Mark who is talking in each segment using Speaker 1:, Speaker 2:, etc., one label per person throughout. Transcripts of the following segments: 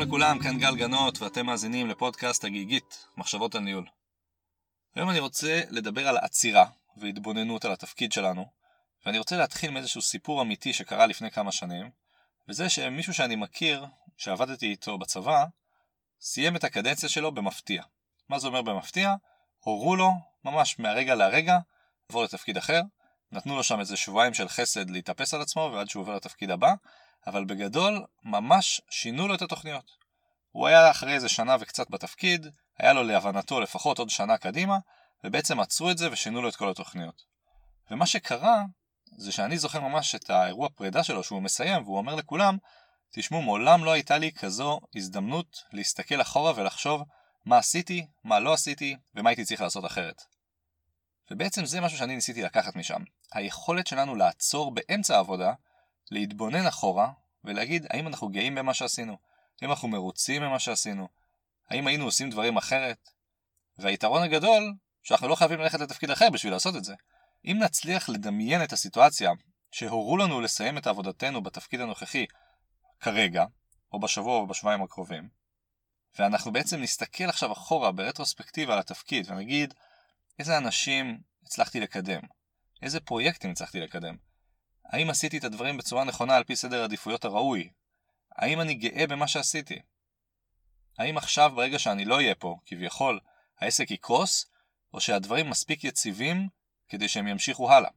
Speaker 1: לכולם, כאן גל גנות, ואתם מאזינים לפודקאסט הגיגית, מחשבות על ניהול. היום אני רוצה לדבר על עצירה והתבוננות על התפקיד שלנו, ואני רוצה להתחיל מאיזשהו סיפור אמיתי שקרה לפני כמה שנים, וזה שמישהו שאני מכיר, שעבדתי איתו בצבא, סיים את הקדנציה שלו במפתיע. מה זה אומר במפתיע? הורו לו, ממש מהרגע להרגע, לעבור לתפקיד אחר, נתנו לו שם איזה שבועיים של חסד להתאפס על עצמו ועד שהוא עובר לתפקיד הבא, אבל בגדול ממש שינו לו את התוכניות. הוא היה אחרי איזה שנה וקצת בתפקיד, היה לו להבנתו לפחות עוד שנה קדימה, ובעצם עצרו את זה ושינו לו את כל התוכניות. ומה שקרה, זה שאני זוכר ממש את האירוע פרידה שלו שהוא מסיים, והוא אומר לכולם, תשמעו, מעולם לא הייתה לי כזו הזדמנות להסתכל אחורה ולחשוב מה עשיתי, מה לא עשיתי, ומה הייתי צריך לעשות אחרת. ובעצם זה משהו שאני ניסיתי לקחת משם. היכולת שלנו לעצור באמצע העבודה, להתבונן אחורה, ולהגיד האם אנחנו גאים במה שעשינו, האם אנחנו מרוצים ממה שעשינו, האם היינו עושים דברים אחרת. והיתרון הגדול, שאנחנו לא חייבים ללכת לתפקיד אחר בשביל לעשות את זה. אם נצליח לדמיין את הסיטואציה שהורו לנו לסיים את עבודתנו בתפקיד הנוכחי כרגע, או בשבוע או בשבועיים הקרובים, ואנחנו בעצם נסתכל עכשיו אחורה ברטרוספקטיבה על התפקיד ונגיד איזה אנשים הצלחתי לקדם, איזה פרויקטים הצלחתי לקדם, האם עשיתי את הדברים בצורה נכונה על פי סדר העדיפויות הראוי, האם אני גאה במה שעשיתי, האם עכשיו ברגע שאני לא אהיה פה, כביכול, העסק יקרוס, או שהדברים מספיק יציבים כדי שהם ימשיכו הלאה.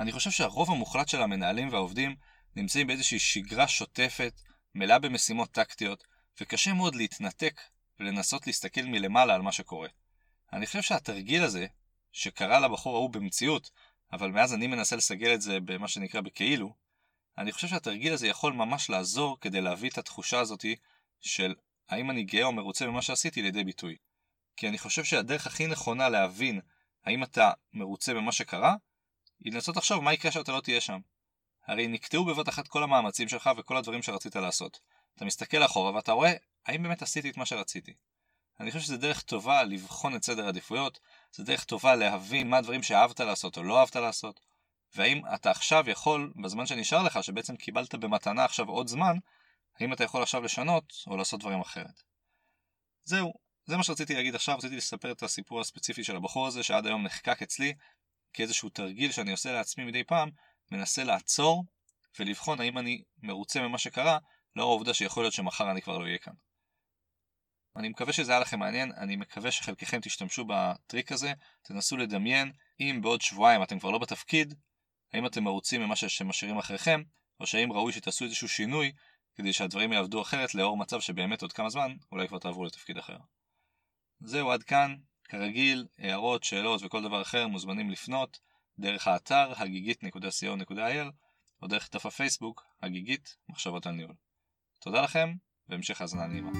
Speaker 1: אני חושב שהרוב המוחלט של המנהלים והעובדים נמצאים באיזושהי שגרה שוטפת, מלאה במשימות טקטיות, וקשה מאוד להתנתק ולנסות להסתכל מלמעלה על מה שקורה. אני חושב שהתרגיל הזה, שקרה לבחור ההוא במציאות, אבל מאז אני מנסה לסגל את זה במה שנקרא בכאילו, אני חושב שהתרגיל הזה יכול ממש לעזור כדי להביא את התחושה הזאתי של האם אני גאה או מרוצה ממה שעשיתי לידי ביטוי. כי אני חושב שהדרך הכי נכונה להבין האם אתה מרוצה במה שקרה, היא לנסות לחשוב מה יקרה שאתה לא תהיה שם. הרי נקטעו בבת אחת כל המאמצים שלך וכל הדברים שרצית לעשות. אתה מסתכל אחורה ואתה רואה האם באמת עשיתי את מה שרציתי. אני חושב שזו דרך טובה לבחון את סדר העדיפויות, זו דרך טובה להבין מה הדברים שאהבת לעשות או לא אהבת לעשות, והאם אתה עכשיו יכול, בזמן שנשאר לך, שבעצם קיבלת במתנה עכשיו עוד זמן, האם אתה יכול עכשיו לשנות או לעשות דברים אחרת. זהו, זה מה שרציתי להגיד עכשיו, רציתי לספר את הסיפור הספציפי של הבחור הזה שעד היום נחקק אצלי כאיזשהו תרגיל שאני עושה לעצמי מדי פעם, מנסה לעצור ולבחון האם אני מרוצה ממה שקרה, לאור העובדה שיכול להיות שמחר אני כבר לא אהיה כאן. אני מקווה שזה היה לכם מעניין, אני מקווה שחלקכם תשתמשו בטריק הזה, תנסו לדמיין אם בעוד שבועיים אתם כבר לא בתפקיד, האם אתם מרוצים ממה שמשאירים אחריכם, או שהאם ראוי שתעשו איזשהו שינוי כדי שהדברים יעבדו אחרת לאור מצב שבאמת עוד כמה זמן אולי כבר תעברו לתפקיד אחר. זהו עד כאן, כרגיל, הערות, שאלות וכל דבר אחר מוזמנים לפנות דרך האתר הגיגית.co.il או דרך דף הפייסבוק הגיגית מחשבות על ניהול. תודה לכם והמשך האזנה נעימה.